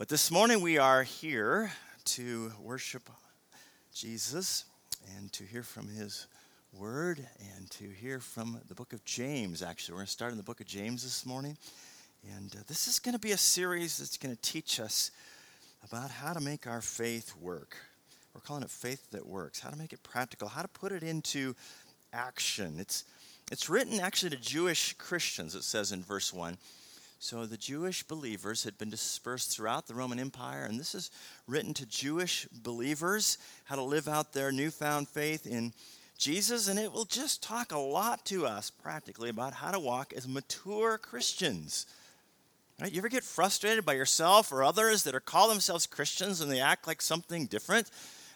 But this morning we are here to worship Jesus and to hear from his word and to hear from the book of James, actually. We're going to start in the book of James this morning. And uh, this is going to be a series that's going to teach us about how to make our faith work. We're calling it Faith That Works, how to make it practical, how to put it into action. It's, it's written actually to Jewish Christians, it says in verse 1. So the Jewish believers had been dispersed throughout the Roman Empire, and this is written to Jewish believers how to live out their newfound faith in Jesus, and it will just talk a lot to us practically about how to walk as mature Christians. Right? You ever get frustrated by yourself or others that are call themselves Christians and they act like something different?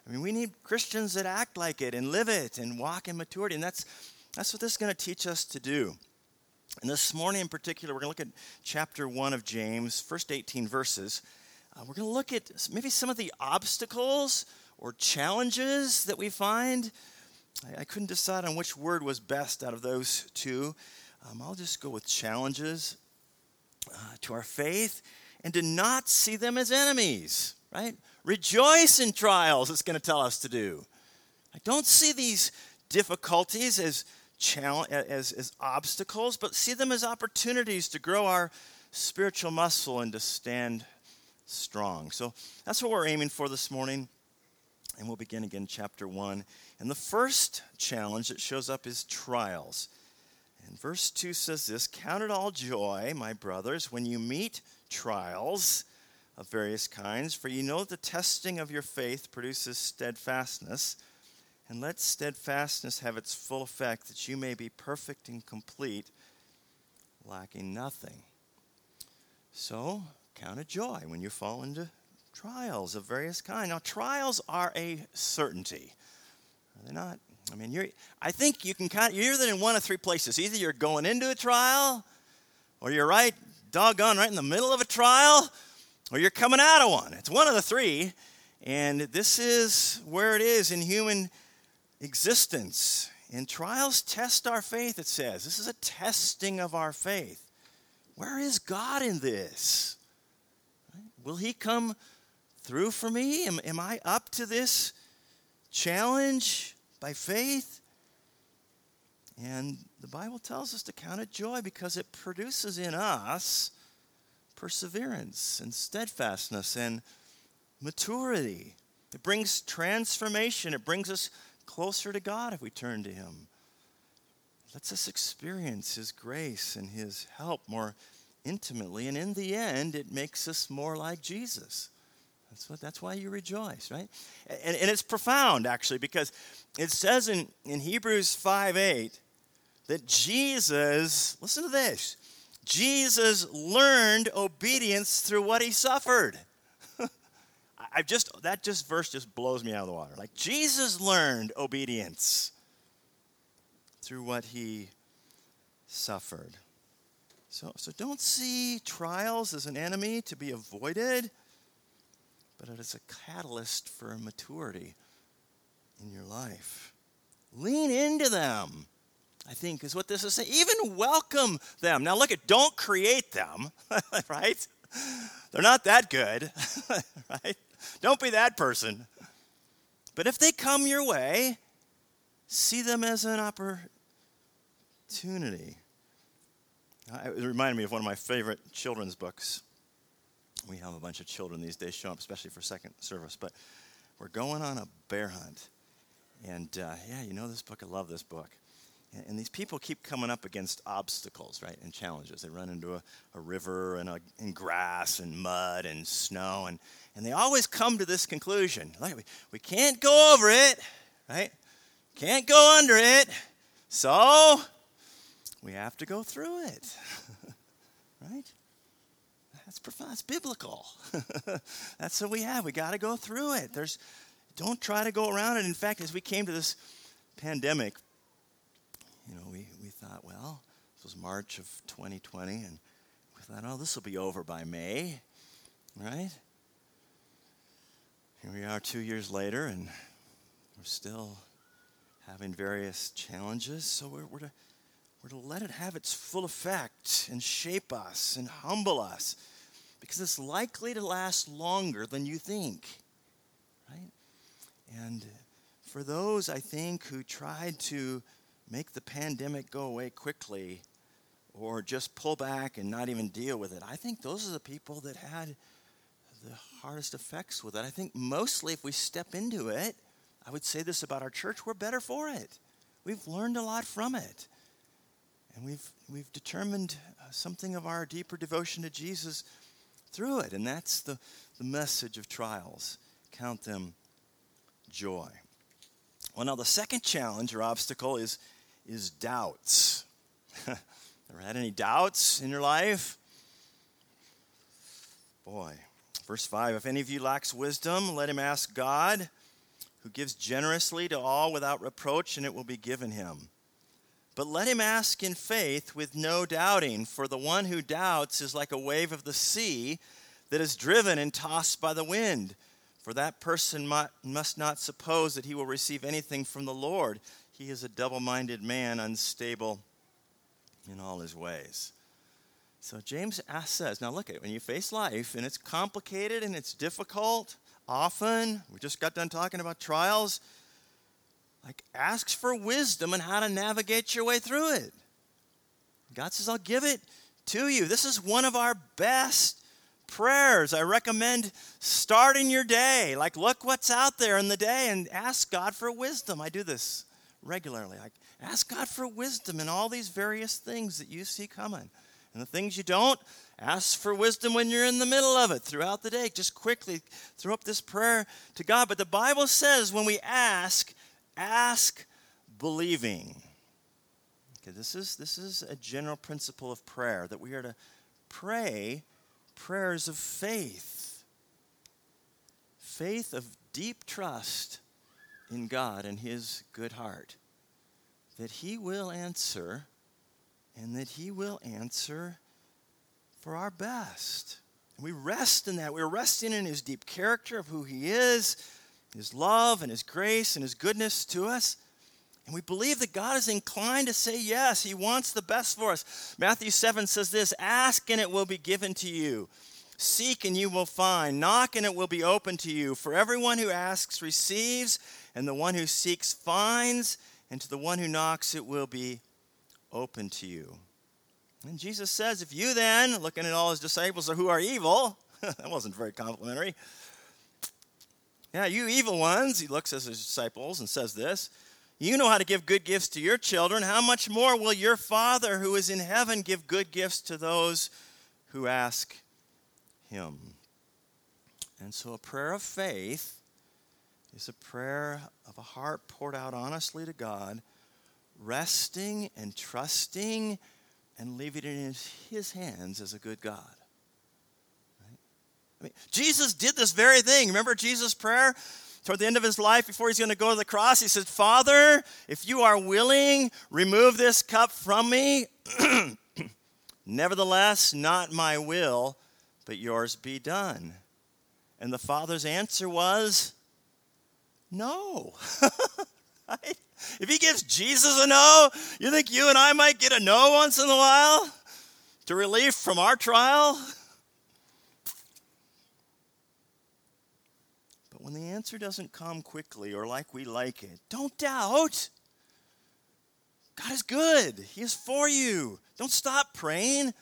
I mean, we need Christians that act like it and live it and walk in maturity, and that's that's what this is going to teach us to do. And this morning in particular, we're going to look at chapter 1 of James, first 18 verses. Uh, we're going to look at maybe some of the obstacles or challenges that we find. I, I couldn't decide on which word was best out of those two. Um, I'll just go with challenges uh, to our faith and to not see them as enemies, right? Rejoice in trials, it's going to tell us to do. I don't see these difficulties as challenge, as, as obstacles, but see them as opportunities to grow our spiritual muscle and to stand strong. So that's what we're aiming for this morning. And we'll begin again, chapter 1. And the first challenge that shows up is trials. And verse 2 says this Count it all joy, my brothers, when you meet trials of various kinds, for you know the testing of your faith produces steadfastness. And let steadfastness have its full effect, that you may be perfect and complete, lacking nothing. So, count it joy when you fall into trials of various kinds. Now, trials are a certainty, are they not? I mean, you're, I think you can kind of, you're either in one of three places. Either you're going into a trial, or you're right, doggone, right in the middle of a trial, or you're coming out of one. It's one of the three. And this is where it is in human existence. And trials test our faith, it says. This is a testing of our faith. Where is God in this? Will He come through for me? Am, am I up to this challenge by faith? And the Bible tells us to count it joy because it produces in us perseverance and steadfastness and maturity. It brings transformation. It brings us closer to God if we turn to Him. Lets us experience His grace and His help more intimately. And in the end, it makes us more like Jesus. That's, what, that's why you rejoice, right? And, and it's profound, actually, because it says in, in Hebrews 5 8 that Jesus, listen to this, Jesus learned obedience through what he suffered. I just that just verse just blows me out of the water. Like Jesus learned obedience through what he suffered. So, so don't see trials as an enemy to be avoided, but it is a catalyst for maturity in your life. Lean into them, I think, is what this is saying. Even welcome them. Now, look at, don't create them, right? They're not that good, right? Don't be that person. But if they come your way, see them as an opportunity. It reminded me of one of my favorite children's books. We have a bunch of children these days show up, especially for second service. But we're going on a bear hunt. And uh, yeah, you know this book. I love this book. And these people keep coming up against obstacles, right, and challenges. They run into a, a river and, a, and grass and mud and snow, and, and they always come to this conclusion like, we, we can't go over it, right? Can't go under it, so we have to go through it, right? That's profound. That's biblical. That's what we have. We got to go through it. There's, don't try to go around it. In fact, as we came to this pandemic, you know, we, we thought, well, this was March of 2020, and we thought, oh, this will be over by May, right? Here we are two years later, and we're still having various challenges. So we're, we're, to, we're to let it have its full effect and shape us and humble us. because it's likely to last longer than you think, right? And for those, I think, who tried to make the pandemic go away quickly or just pull back and not even deal with it, I think those are the people that had the hardest effects with it. I think mostly if we step into it, I would say this about our church, we're better for it. We've learned a lot from it. And we've, we've determined uh, something of our deeper devotion to Jesus through it. And that's the, the message of trials. Count them joy. Well, now the second challenge or obstacle is, is doubts. Ever had any doubts in your life? Boy. Verse 5 If any of you lacks wisdom, let him ask God, who gives generously to all without reproach, and it will be given him. But let him ask in faith with no doubting, for the one who doubts is like a wave of the sea that is driven and tossed by the wind. For that person must not suppose that he will receive anything from the Lord. He is a double minded man, unstable in all his ways. So James says, now look at it, when you face life and it's complicated and it's difficult, often, we just got done talking about trials, like asks for wisdom and how to navigate your way through it. God says, I'll give it to you. This is one of our best prayers. I recommend starting your day. Like, look what's out there in the day and ask God for wisdom. I do this regularly. I ask God for wisdom in all these various things that you see coming. And the things you don't, ask for wisdom when you're in the middle of it throughout the day. Just quickly throw up this prayer to God. But the Bible says when we ask, ask believing. Okay, this is this is a general principle of prayer that we are to pray prayers of faith. Faith of deep trust in God and his good heart that he will answer and that he will answer for our best. And we rest in that. We're resting in his deep character of who he is his love and his grace and his goodness to us. And we believe that God is inclined to say yes. He wants the best for us. Matthew 7 says this Ask and it will be given to you. Seek and you will find. Knock and it will be open to you. For everyone who asks receives, and the one who seeks finds, and to the one who knocks it will be open to you. And Jesus says, If you then, looking at all his disciples who are evil, that wasn't very complimentary yeah, you evil ones, he looks at his disciples and says this You know how to give good gifts to your children. How much more will your Father who is in heaven give good gifts to those who ask him? And so a prayer of faith is a prayer of a heart poured out honestly to God, resting and trusting and leaving it in his hands as a good God I mean, Jesus did this very thing. Remember Jesus' prayer? Toward the end of his life, before he's going to go to the cross, he said, Father, if you are willing, remove this cup from me. Nevertheless, not my will, but yours be done. And the Father's answer was, No. If he gives Jesus a no, you think you and I might get a no once in a while to relief from our trial? But when the answer doesn't come quickly or like we like it, don't doubt. God is good. He is for you. Don't stop praying.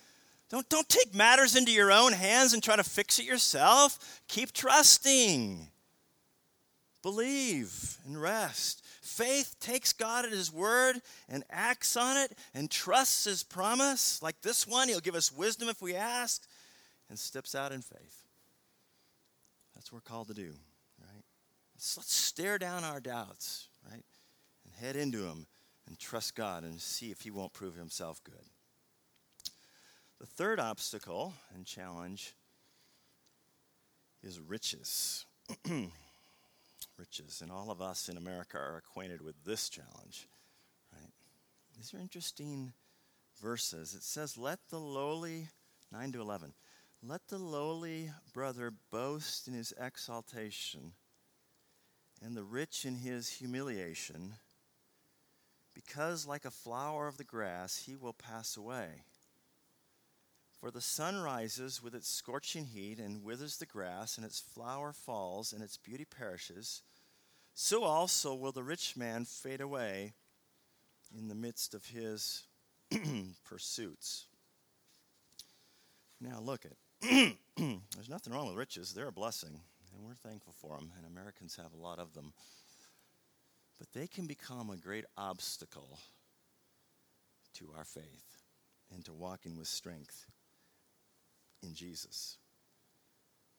Don't, don't take matters into your own hands and try to fix it yourself. Keep trusting. Believe and rest. Faith takes God at His word and acts on it and trusts His promise. Like this one, He'll give us wisdom if we ask and steps out in faith. That's what we're called to do. Let's, let's stare down our doubts, right? And head into them and trust God and see if He won't prove Himself good. The third obstacle and challenge is riches. riches. And all of us in America are acquainted with this challenge, right? These are interesting verses. It says, Let the lowly, 9 to 11, let the lowly brother boast in his exaltation and the rich in his humiliation, because like a flower of the grass he will pass away. For the sun rises with its scorching heat and withers the grass, and its flower falls, and its beauty perishes. So also will the rich man fade away in the midst of his pursuits. Now, look at there's nothing wrong with riches. They're a blessing, and we're thankful for them, and Americans have a lot of them. But they can become a great obstacle to our faith and to walking with strength in Jesus.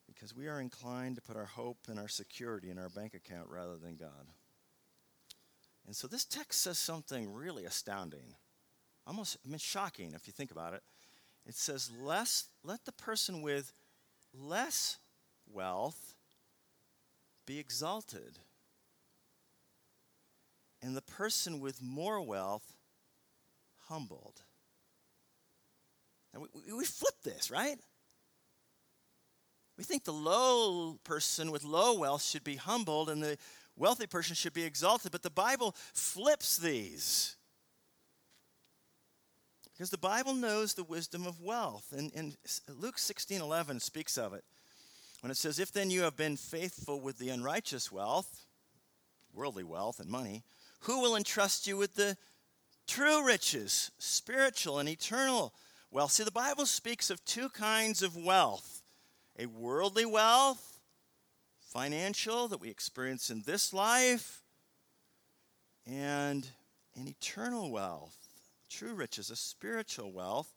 Because we are inclined to put our hope and our security in our bank account rather than God. And so this text says something really astounding, almost I mean, shocking if you think about it. It says, less, let the person with less wealth be exalted, and the person with more wealth humbled. And we, we flip this, right? We think the low person with low wealth should be humbled and the wealthy person should be exalted, but the Bible flips these. Because the Bible knows the wisdom of wealth. And, and Luke 16 11 speaks of it. When it says, If then you have been faithful with the unrighteous wealth, worldly wealth and money, who will entrust you with the true riches, spiritual and eternal wealth? See, the Bible speaks of two kinds of wealth a worldly wealth, financial, that we experience in this life, and an eternal wealth, true riches, a spiritual wealth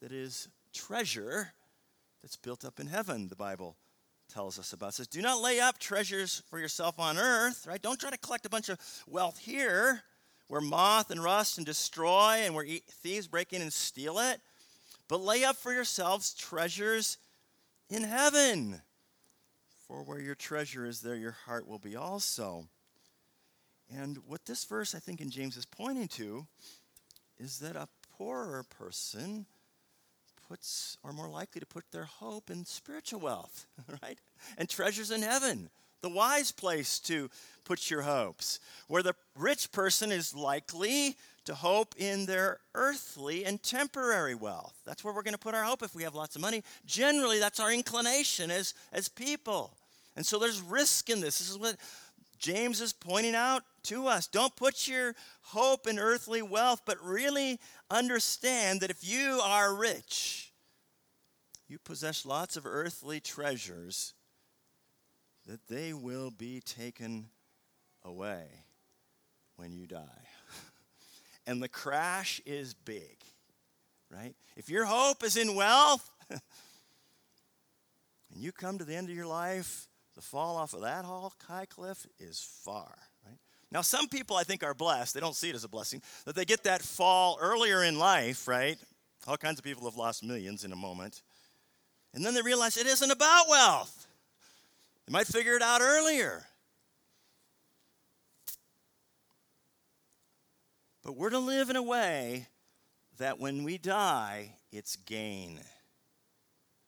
that is treasure that's built up in heaven, the Bible tells us about. It says, Do not lay up treasures for yourself on earth, right? Don't try to collect a bunch of wealth here where moth and rust and destroy and where thieves break in and steal it. But lay up for yourselves treasures in heaven. For where your treasure is, there your heart will be also. And what this verse, I think, in James is pointing to is that a poorer person puts, are more likely to put their hope in spiritual wealth, right? And treasures in heaven, the wise place to put your hopes. Where the rich person is likely to hope in their earthly and temporary wealth. That's where we're going to put our hope if we have lots of money. Generally, that's our inclination as, as people. And so there's risk in this. This is what James is pointing out to us. Don't put your hope in earthly wealth, but really understand that if you are rich, you possess lots of earthly treasures, that they will be taken away when you die and the crash is big, right? If your hope is in wealth, and you come to the end of your life, the fall off of that high cliff is far, right? Now, some people I think are blessed. They don't see it as a blessing that they get that fall earlier in life, right? All kinds of people have lost millions in a moment. And then they realize it isn't about wealth. They might figure it out earlier. But we're to live in a way that when we die, it's gain.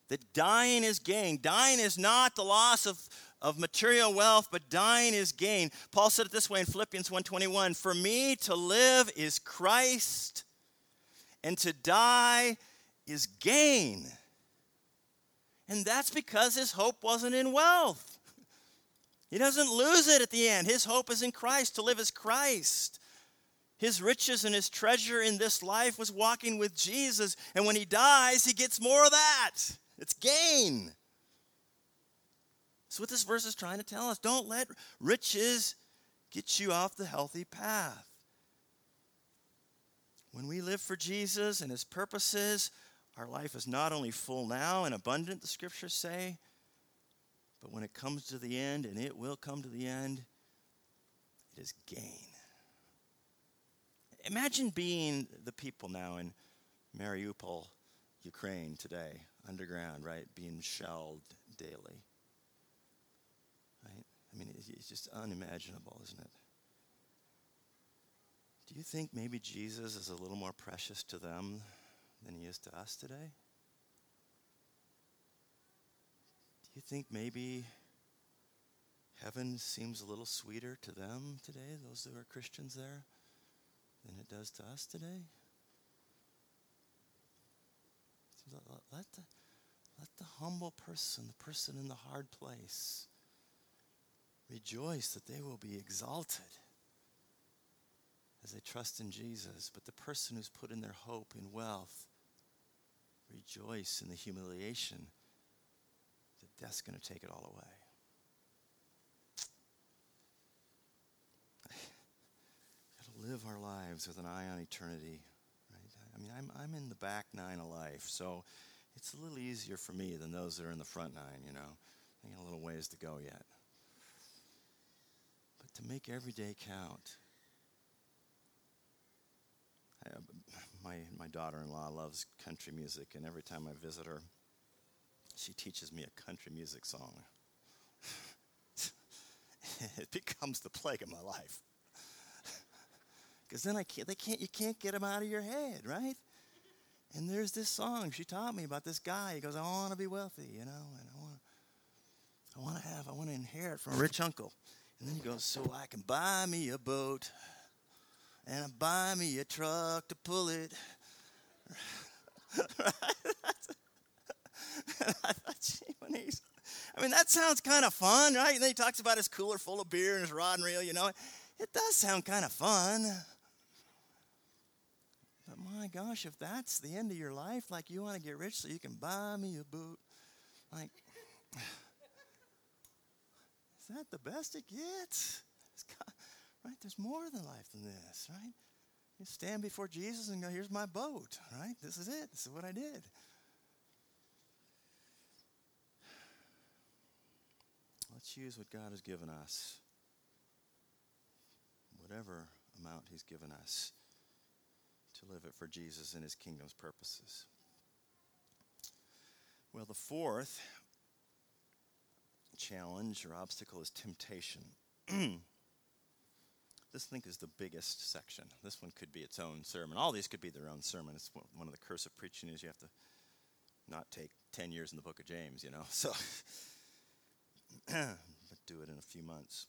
That dying is gain. Dying is not the loss of, of material wealth, but dying is gain. Paul said it this way in Philippians 1:21, "For me to live is Christ, and to die is gain." And that's because his hope wasn't in wealth. He doesn't lose it at the end. His hope is in Christ. To live is Christ. His riches and his treasure in this life was walking with Jesus. And when he dies, he gets more of that. It's gain. That's what this verse is trying to tell us. Don't let riches get you off the healthy path. When we live for Jesus and his purposes, our life is not only full now and abundant, the scriptures say, but when it comes to the end, and it will come to the end, it is gain. Imagine being the people now in Mariupol, Ukraine today, underground, right, being shelled daily. Right? I mean, it's just unimaginable, isn't it? Do you think maybe Jesus is a little more precious to them than he is to us today? Do you think maybe heaven seems a little sweeter to them today, those who are Christians there? Than it does to us today? Let the, let the humble person, the person in the hard place, rejoice that they will be exalted as they trust in Jesus. But the person who's put in their hope in wealth, rejoice in the humiliation that death's going to take it all away. Got to live our lives with an eye on eternity. Right? I mean, I'm, I'm in the back nine of life, so it's a little easier for me than those that are in the front nine, you know. I got a little ways to go yet. But to make every day count, I, uh, my, my daughter in law loves country music, and every time I visit her, she teaches me a country music song. it becomes the plague of my life. Because then I can't, they can't, you can't get them out of your head, right? And there's this song she taught me about this guy. He goes, I want to be wealthy, you know, and I want, I want to have, I want to inherit from a rich uncle. And then he goes, so I can buy me a boat and buy me a truck to pull it. right? I mean, that sounds kind of fun, right? And then he talks about his cooler full of beer and his rod and reel, you know. It does sound kind of fun. But my gosh, if that's the end of your life, like you want to get rich so you can buy me a boot, like, is that the best it gets? Got, right? There's more than life than this, right? You stand before Jesus and go, here's my boat, right? This is it. This is what I did. Let's use what God has given us, whatever amount He's given us, to live it for Jesus and His kingdom's purposes. Well, the fourth challenge or obstacle is temptation. this, I think, is the biggest section. This one could be its own sermon. All these could be their own sermon. It's one of the curse of preaching is you have to not take 10 years in the book of James, you know. So but do it in a few months.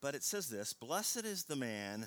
But it says this Blessed is the man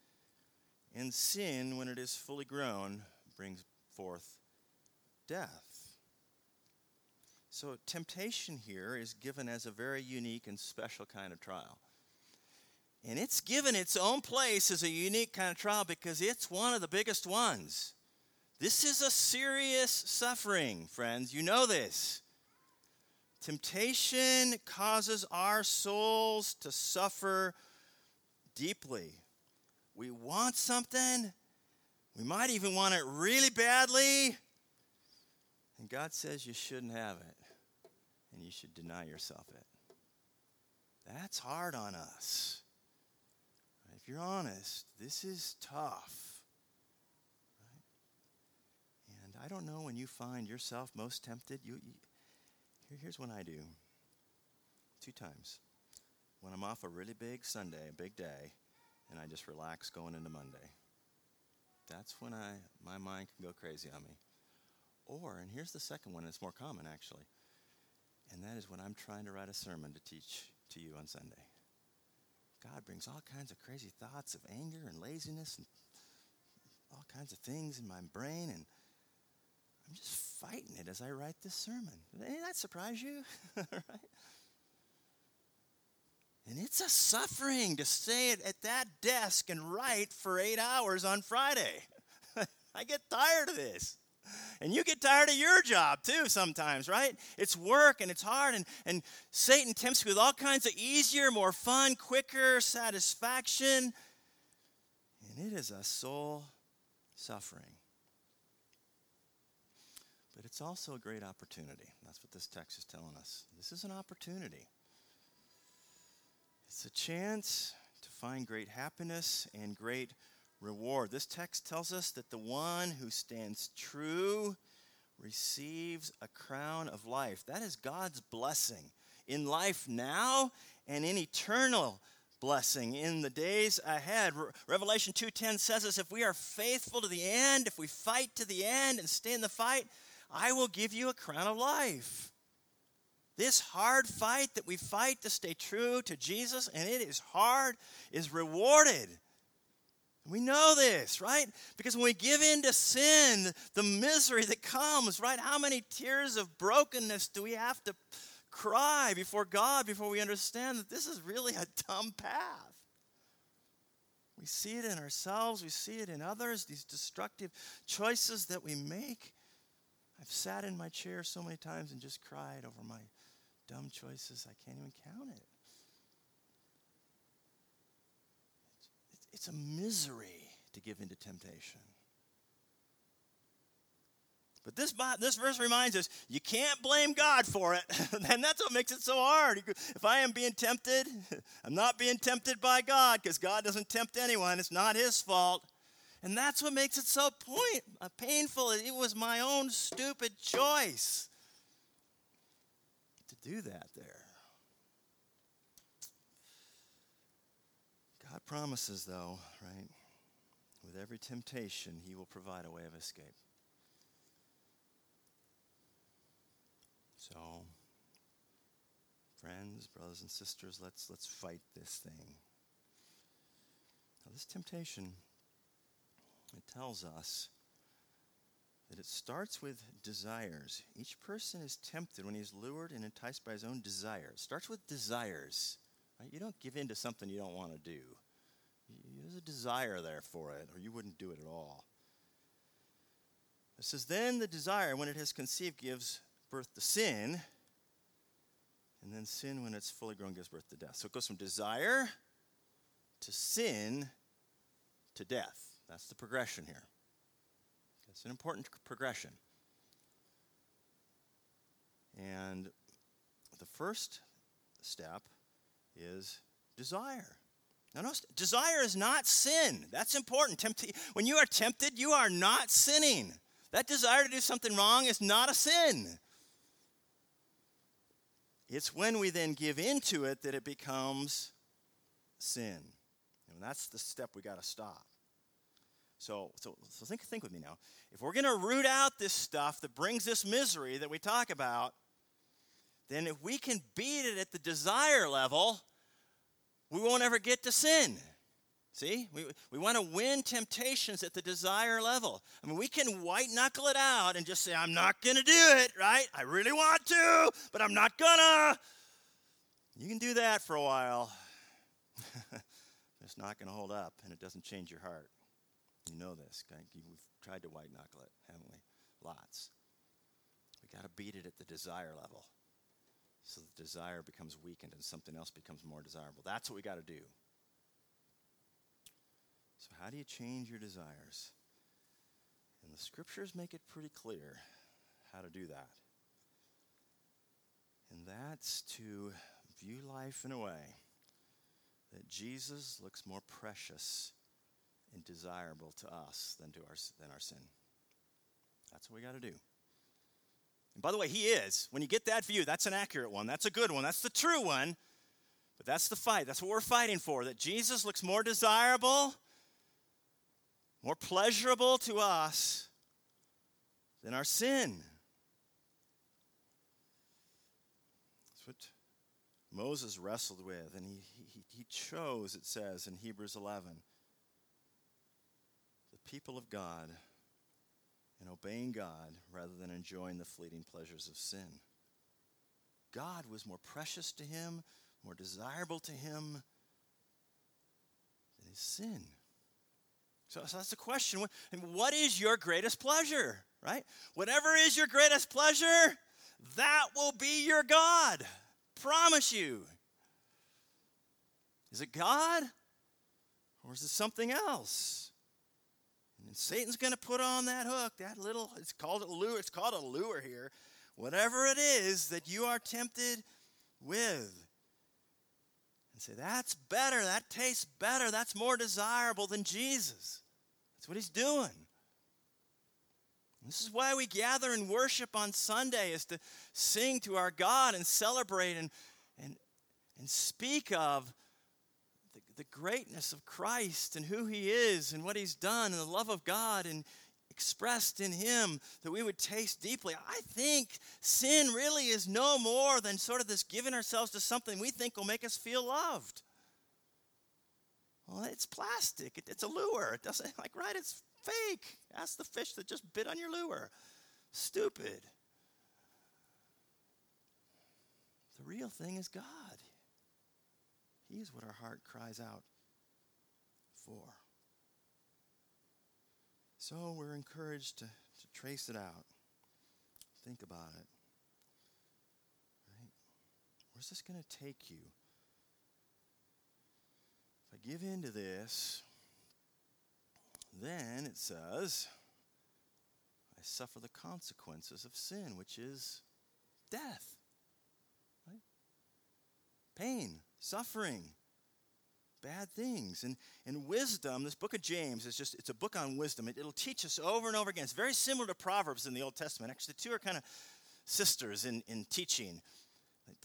and sin, when it is fully grown, brings forth death. So, temptation here is given as a very unique and special kind of trial. And it's given its own place as a unique kind of trial because it's one of the biggest ones. This is a serious suffering, friends. You know this. Temptation causes our souls to suffer deeply. We want something, we might even want it really badly, and God says you shouldn't have it, and you should deny yourself it. That's hard on us. If you're honest, this is tough. And I don't know when you find yourself most tempted. You, you here, here's when I do. Two times. When I'm off a really big Sunday, a big day, and I just relax going into Monday. That's when I my mind can go crazy on me. Or, and here's the second one, it's more common actually. And that is when I'm trying to write a sermon to teach to you on Sunday. God brings all kinds of crazy thoughts of anger and laziness and all kinds of things in my brain and I'm just fighting it as I write this sermon. Didn't that surprise you? right? And it's a suffering to stay at that desk and write for eight hours on Friday. I get tired of this. And you get tired of your job too sometimes, right? It's work and it's hard, and, and Satan tempts you with all kinds of easier, more fun, quicker satisfaction. And it is a soul suffering. But it's also a great opportunity. That's what this text is telling us. This is an opportunity. It's a chance to find great happiness and great reward. This text tells us that the one who stands true receives a crown of life. That is God's blessing in life now and in eternal blessing in the days ahead. Re- Revelation 2:10 says us if we are faithful to the end, if we fight to the end and stay in the fight, I will give you a crown of life. This hard fight that we fight to stay true to Jesus, and it is hard, is rewarded. We know this, right? Because when we give in to sin, the misery that comes, right? How many tears of brokenness do we have to cry before God before we understand that this is really a dumb path? We see it in ourselves, we see it in others, these destructive choices that we make. I've sat in my chair so many times and just cried over my dumb choices, I can't even count it. It's a misery to give into temptation. But this, this verse reminds us you can't blame God for it. and that's what makes it so hard. If I am being tempted, I'm not being tempted by God because God doesn't tempt anyone. It's not his fault. And that's what makes it so point, uh, painful. It was my own stupid choice do that there. God promises, though, right? With every temptation, He will provide a way of escape. So, friends, brothers and sisters, let's, let's fight this thing. Now, this temptation, it tells us that it starts with desires. Each person is tempted when he's lured and enticed by his own desires. It starts with desires. Right? You don't give in to something you don't want to do. There's a desire there for it, or you wouldn't do it at all. It says, Then the desire, when it has conceived, gives birth to sin. And then sin, when it's fully grown, gives birth to death. So it goes from desire to sin to death. That's the progression here. It's an important progression. And the first step is desire. Now, notice, desire is not sin. That's important. Tempt- when you are tempted, you are not sinning. That desire to do something wrong is not a sin. It's when we then give into it that it becomes sin. And that's the step we got to stop. So, so, so think, think with me now. If we're going to root out this stuff that brings this misery that we talk about, then if we can beat it at the desire level, we won't ever get to sin. See, we, we want to win temptations at the desire level. I mean, we can white knuckle it out and just say, I'm not going to do it, right? I really want to, but I'm not gonna. You can do that for a while. it's not going to hold up, and it doesn't change your heart. You know this. We've tried to white knuckle it, haven't we? Lots. We got to beat it at the desire level so the desire becomes weakened and something else becomes more desirable. That's what we got to do. So, how do you change your desires? And the scriptures make it pretty clear how to do that. And that's to view life in a way that Jesus looks more precious and desirable to us than to our, than our sin. That's what we got to do. And by the way, he is. When you get that view, that's an accurate one. That's a good one. That's the true one. But that's the fight. That's what we're fighting for. That Jesus looks more desirable, more pleasurable to us than our sin. That's what Moses wrestled with. And he, he, he chose, it says in Hebrews 11, the people of God and obeying God rather than enjoying the fleeting pleasures of sin. God was more precious to him, more desirable to him than his sin. So, so that's the question. What, what is your greatest pleasure, right? Whatever is your greatest pleasure, that will be your God. Promise you. Is it God or is it something else? And Satan's going to put on that hook, that little, it's called a lure, it's called a lure here. Whatever it is that you are tempted with. And say, that's better, that tastes better, that's more desirable than Jesus. That's what he's doing. This is why we gather and worship on Sunday, is to sing to our God and celebrate and, and, and speak of the, greatness of Christ and who he is and what he's done and the love of God and expressed in him that we would taste deeply. I think sin really is no more than sort of this giving ourselves to something we think will make us feel loved. Well, it's plastic. It, it's a lure. It doesn't like right. It's fake. Ask the fish that just bit on your lure. Stupid. The real thing is God. He is what our heart cries out for. So we're encouraged to, to trace it out. Think about it. Right? Where's this going to take you? If I give in to this, then it says, I suffer the consequences of sin, which is death. Right? Pain, suffering, bad things. And, and wisdom, this book of James is just, it's a book on wisdom. It, it'll teach us over and over again. It's very similar to Proverbs in the Old Testament. Actually, the two are kind of sisters in, in teaching.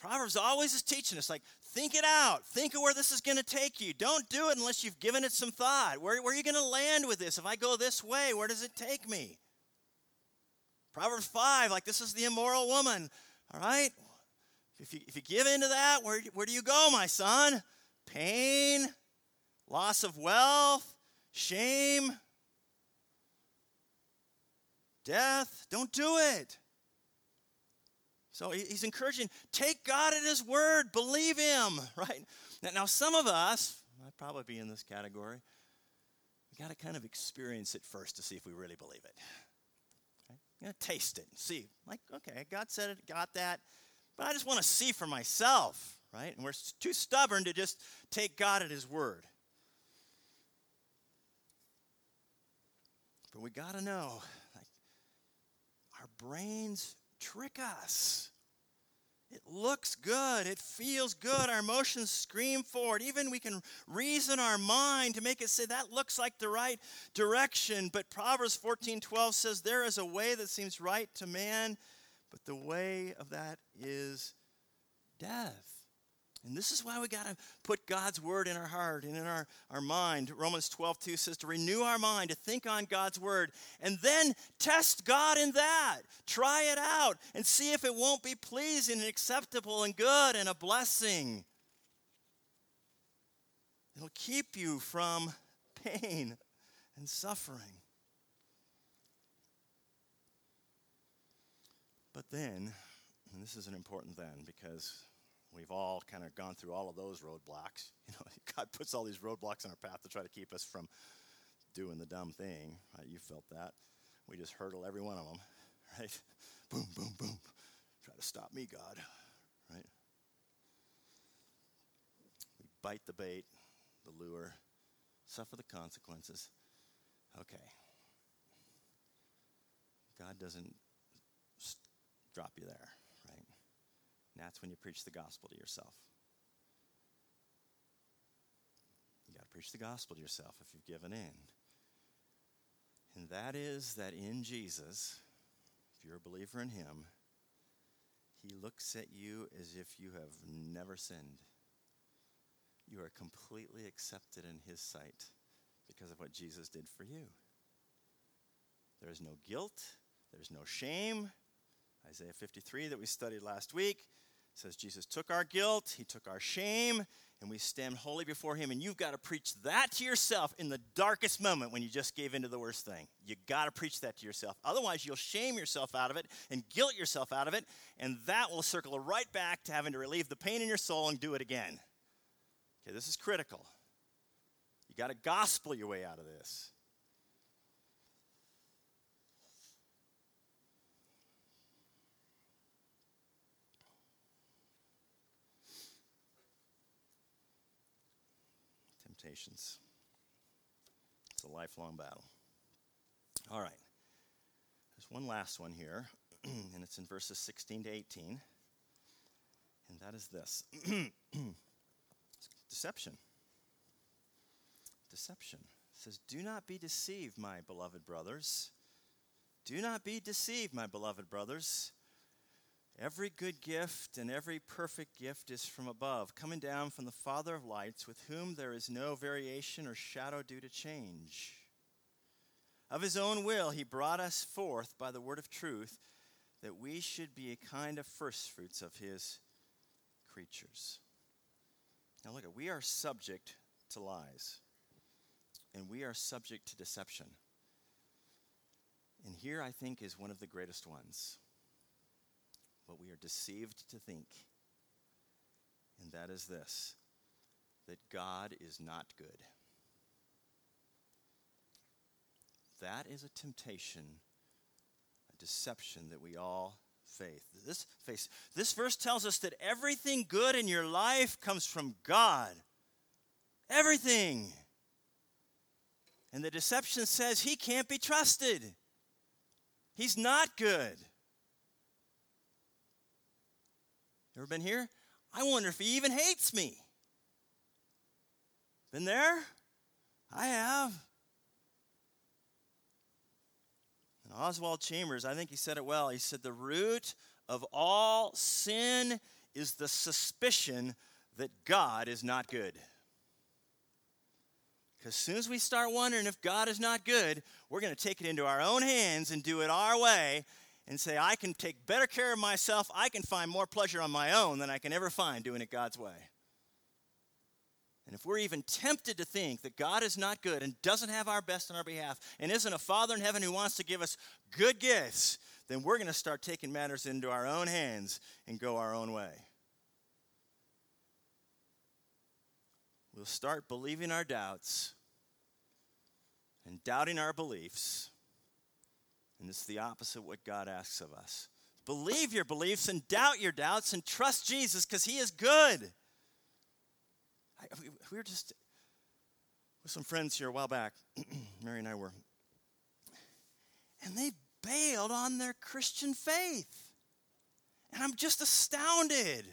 Proverbs always is teaching us, like, think it out. Think of where this is going to take you. Don't do it unless you've given it some thought. Where, where are you going to land with this? If I go this way, where does it take me? Proverbs 5, like, this is the immoral woman. All right? If you, if you give into that, where, where do you go, my son? Pain, loss of wealth, shame, death. Don't do it. So he's encouraging, take God at his word, believe him, right? Now, some of us, I'd probably be in this category, we got to kind of experience it first to see if we really believe it. Okay? You got to taste it and see, like, okay, God said it, got that, but I just want to see for myself, right? And we're too stubborn to just take God at his word. But we got to know, like, our brains trick us. It looks good. It feels good. Our emotions scream for it. Even we can reason our mind to make it say that looks like the right direction. But Proverbs 14 12 says, There is a way that seems right to man, but the way of that is death. And this is why we got to put God's word in our heart and in our, our mind. Romans 12, 2 says to renew our mind, to think on God's word, and then test God in that. Try it out and see if it won't be pleasing and acceptable and good and a blessing. It'll keep you from pain and suffering. But then, and this is an important then because We've all kind of gone through all of those roadblocks. You know, God puts all these roadblocks in our path to try to keep us from doing the dumb thing. Right? You felt that. We just hurdle every one of them, right? Boom, boom, boom. Try to stop me, God, right? We bite the bait, the lure, suffer the consequences. Okay. God doesn't drop you there. And that's when you preach the gospel to yourself. You got to preach the gospel to yourself if you've given in. And that is that in Jesus, if you're a believer in Him, He looks at you as if you have never sinned. You are completely accepted in His sight because of what Jesus did for you. There is no guilt, there's no shame. Isaiah 53 that we studied last week says Jesus took our guilt, he took our shame, and we stand holy before him. And you've got to preach that to yourself in the darkest moment when you just gave into the worst thing. You got to preach that to yourself. Otherwise, you'll shame yourself out of it and guilt yourself out of it, and that will circle right back to having to relieve the pain in your soul and do it again. Okay, this is critical. You got to gospel your way out of this. It's a lifelong battle. All right. There's one last one here, and it's in verses 16 to 18. And that is this deception. Deception. It says, Do not be deceived, my beloved brothers. Do not be deceived, my beloved brothers. Every good gift and every perfect gift is from above, coming down from the Father of lights, with whom there is no variation or shadow due to change. Of his own will, he brought us forth by the word of truth, that we should be a kind of firstfruits of his creatures. Now, look, at we are subject to lies, and we are subject to deception. And here, I think, is one of the greatest ones what we are deceived to think. And that is this that God is not good. That is a temptation, a deception that we all face. This, face. this verse tells us that everything good in your life comes from God. Everything. And the deception says he can't be trusted. He's not good. Ever been here? I wonder if he even hates me. Been there? I have. And Oswald Chambers, I think he said it well. He said, The root of all sin is the suspicion that God is not good. Because as soon as we start wondering if God is not good, we're going to take it into our own hands and do it our way and say, I can take better care of myself. I can find more pleasure on my own than I can ever find doing it God's way. And if we're even tempted to think that God is not good and doesn't have our best on our behalf and isn't a Father in heaven who wants to give us good gifts, then we're going to start taking matters into our own hands and go our own way. We'll start believing our doubts and doubting our beliefs and it's the opposite of what God asks of us. Believe your beliefs and doubt your doubts and trust Jesus because he is good. I, we were just with some friends here a while back. Mary and I were. And they bailed on their Christian faith. And I'm just astounded.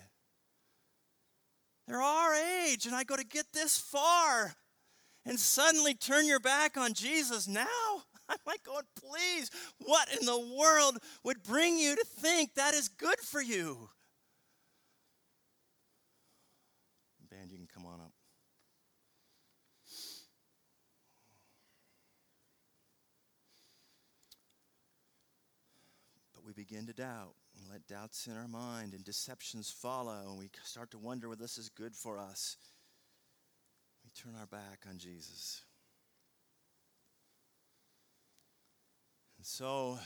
They're our age, and I go to get this far and suddenly turn your back on Jesus now? I'm like going, please, what in the world would bring you to think that is good for you? Band, you can come on up. But we begin to doubt and let doubts in our mind and deceptions follow, and we start to wonder whether this is good for us. We turn our back on Jesus. And so,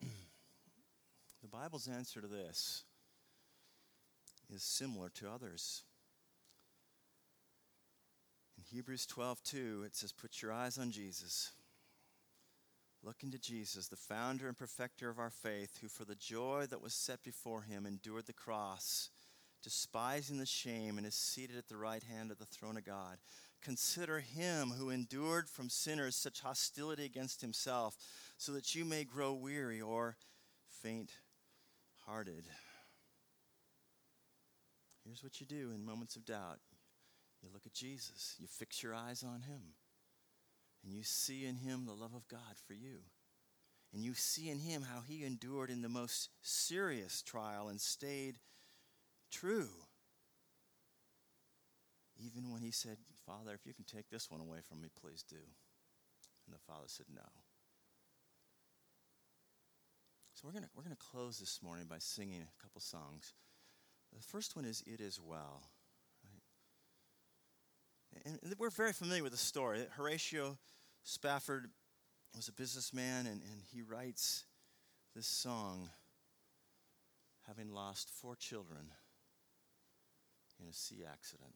the Bible's answer to this is similar to others. In Hebrews 12, 2, it says, Put your eyes on Jesus. Look into Jesus, the founder and perfecter of our faith, who for the joy that was set before him endured the cross, despising the shame, and is seated at the right hand of the throne of God. Consider him who endured from sinners such hostility against himself, so that you may grow weary or faint hearted. Here's what you do in moments of doubt you look at Jesus, you fix your eyes on him, and you see in him the love of God for you. And you see in him how he endured in the most serious trial and stayed true even when he said, Father, if you can take this one away from me, please do. And the father said, No. So we're going we're going to close this morning by singing a couple songs. The first one is It Is Well. Right? And we're very familiar with the story. Horatio Spafford was a businessman, and, and he writes this song having lost four children in a sea accident.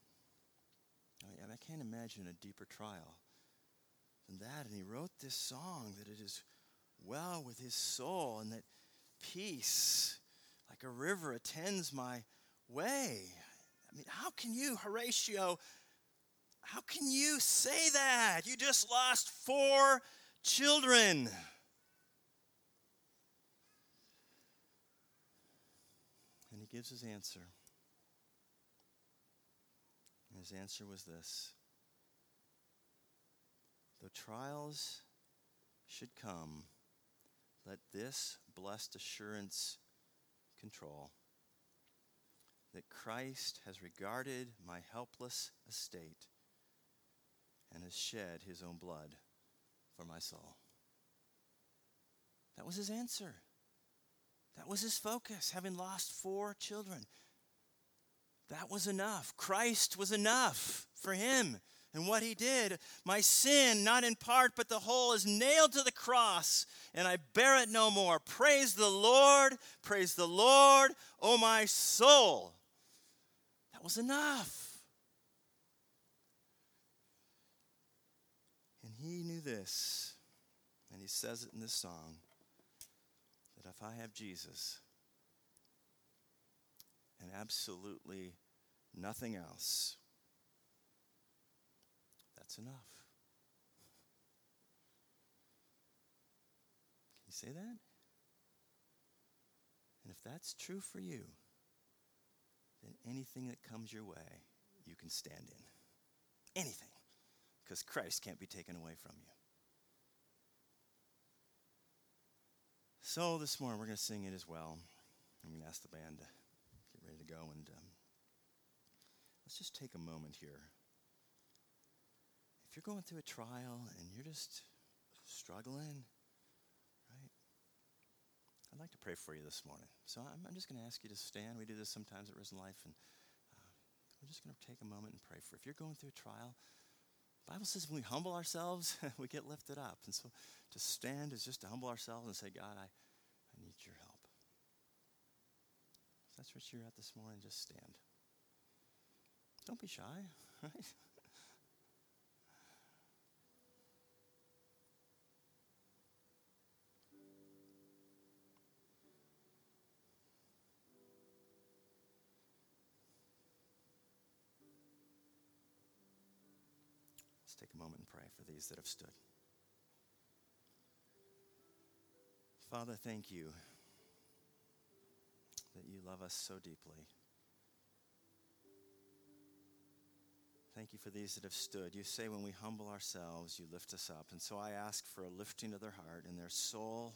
Oh, I, mean, I can't imagine a deeper trial than that. And he wrote this song that it is well with his soul and that peace, like a river, attends my way. I mean, how can you, Horatio, how can you say that? You just lost four children. And he gives his answer. His answer was this Though trials should come, let this blessed assurance control that Christ has regarded my helpless estate and has shed his own blood for my soul. That was his answer. That was his focus, having lost four children. That was enough. Christ was enough for him and what he did. My sin, not in part, but the whole, is nailed to the cross, and I bear it no more. Praise the Lord, praise the Lord, O my soul. That was enough. And he knew this, and he says it in this song that if I have Jesus and absolutely nothing else, that's enough. Can you say that? And if that's true for you, then anything that comes your way, you can stand in. Anything. Because Christ can't be taken away from you. So this morning we're going to sing It Is Well. I'm going to ask the band to get ready to go. And um, let's just take a moment here if you're going through a trial and you're just struggling, right? I'd like to pray for you this morning. So I'm, I'm just going to ask you to stand. We do this sometimes at Risen Life, and uh, we're just going to take a moment and pray for. If you're going through a trial, Bible says when we humble ourselves, we get lifted up. And so to stand is just to humble ourselves and say, God, I need your help. That's what you're at this morning, just stand. Don't be shy, right? Let's take a moment and pray for these that have stood. Father, thank you that you love us so deeply. Thank you for these that have stood. You say when we humble ourselves, you lift us up. And so I ask for a lifting of their heart and their soul,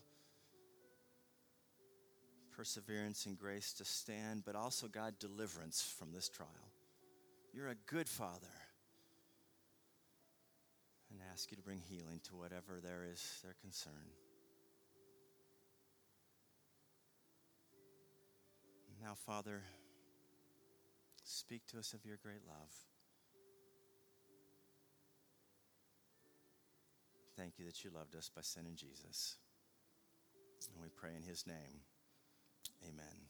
perseverance and grace to stand, but also, God, deliverance from this trial. You're a good Father and ask you to bring healing to whatever there is their concern. Now, Father, speak to us of your great love. Thank you that you loved us by sending Jesus. And we pray in his name. Amen.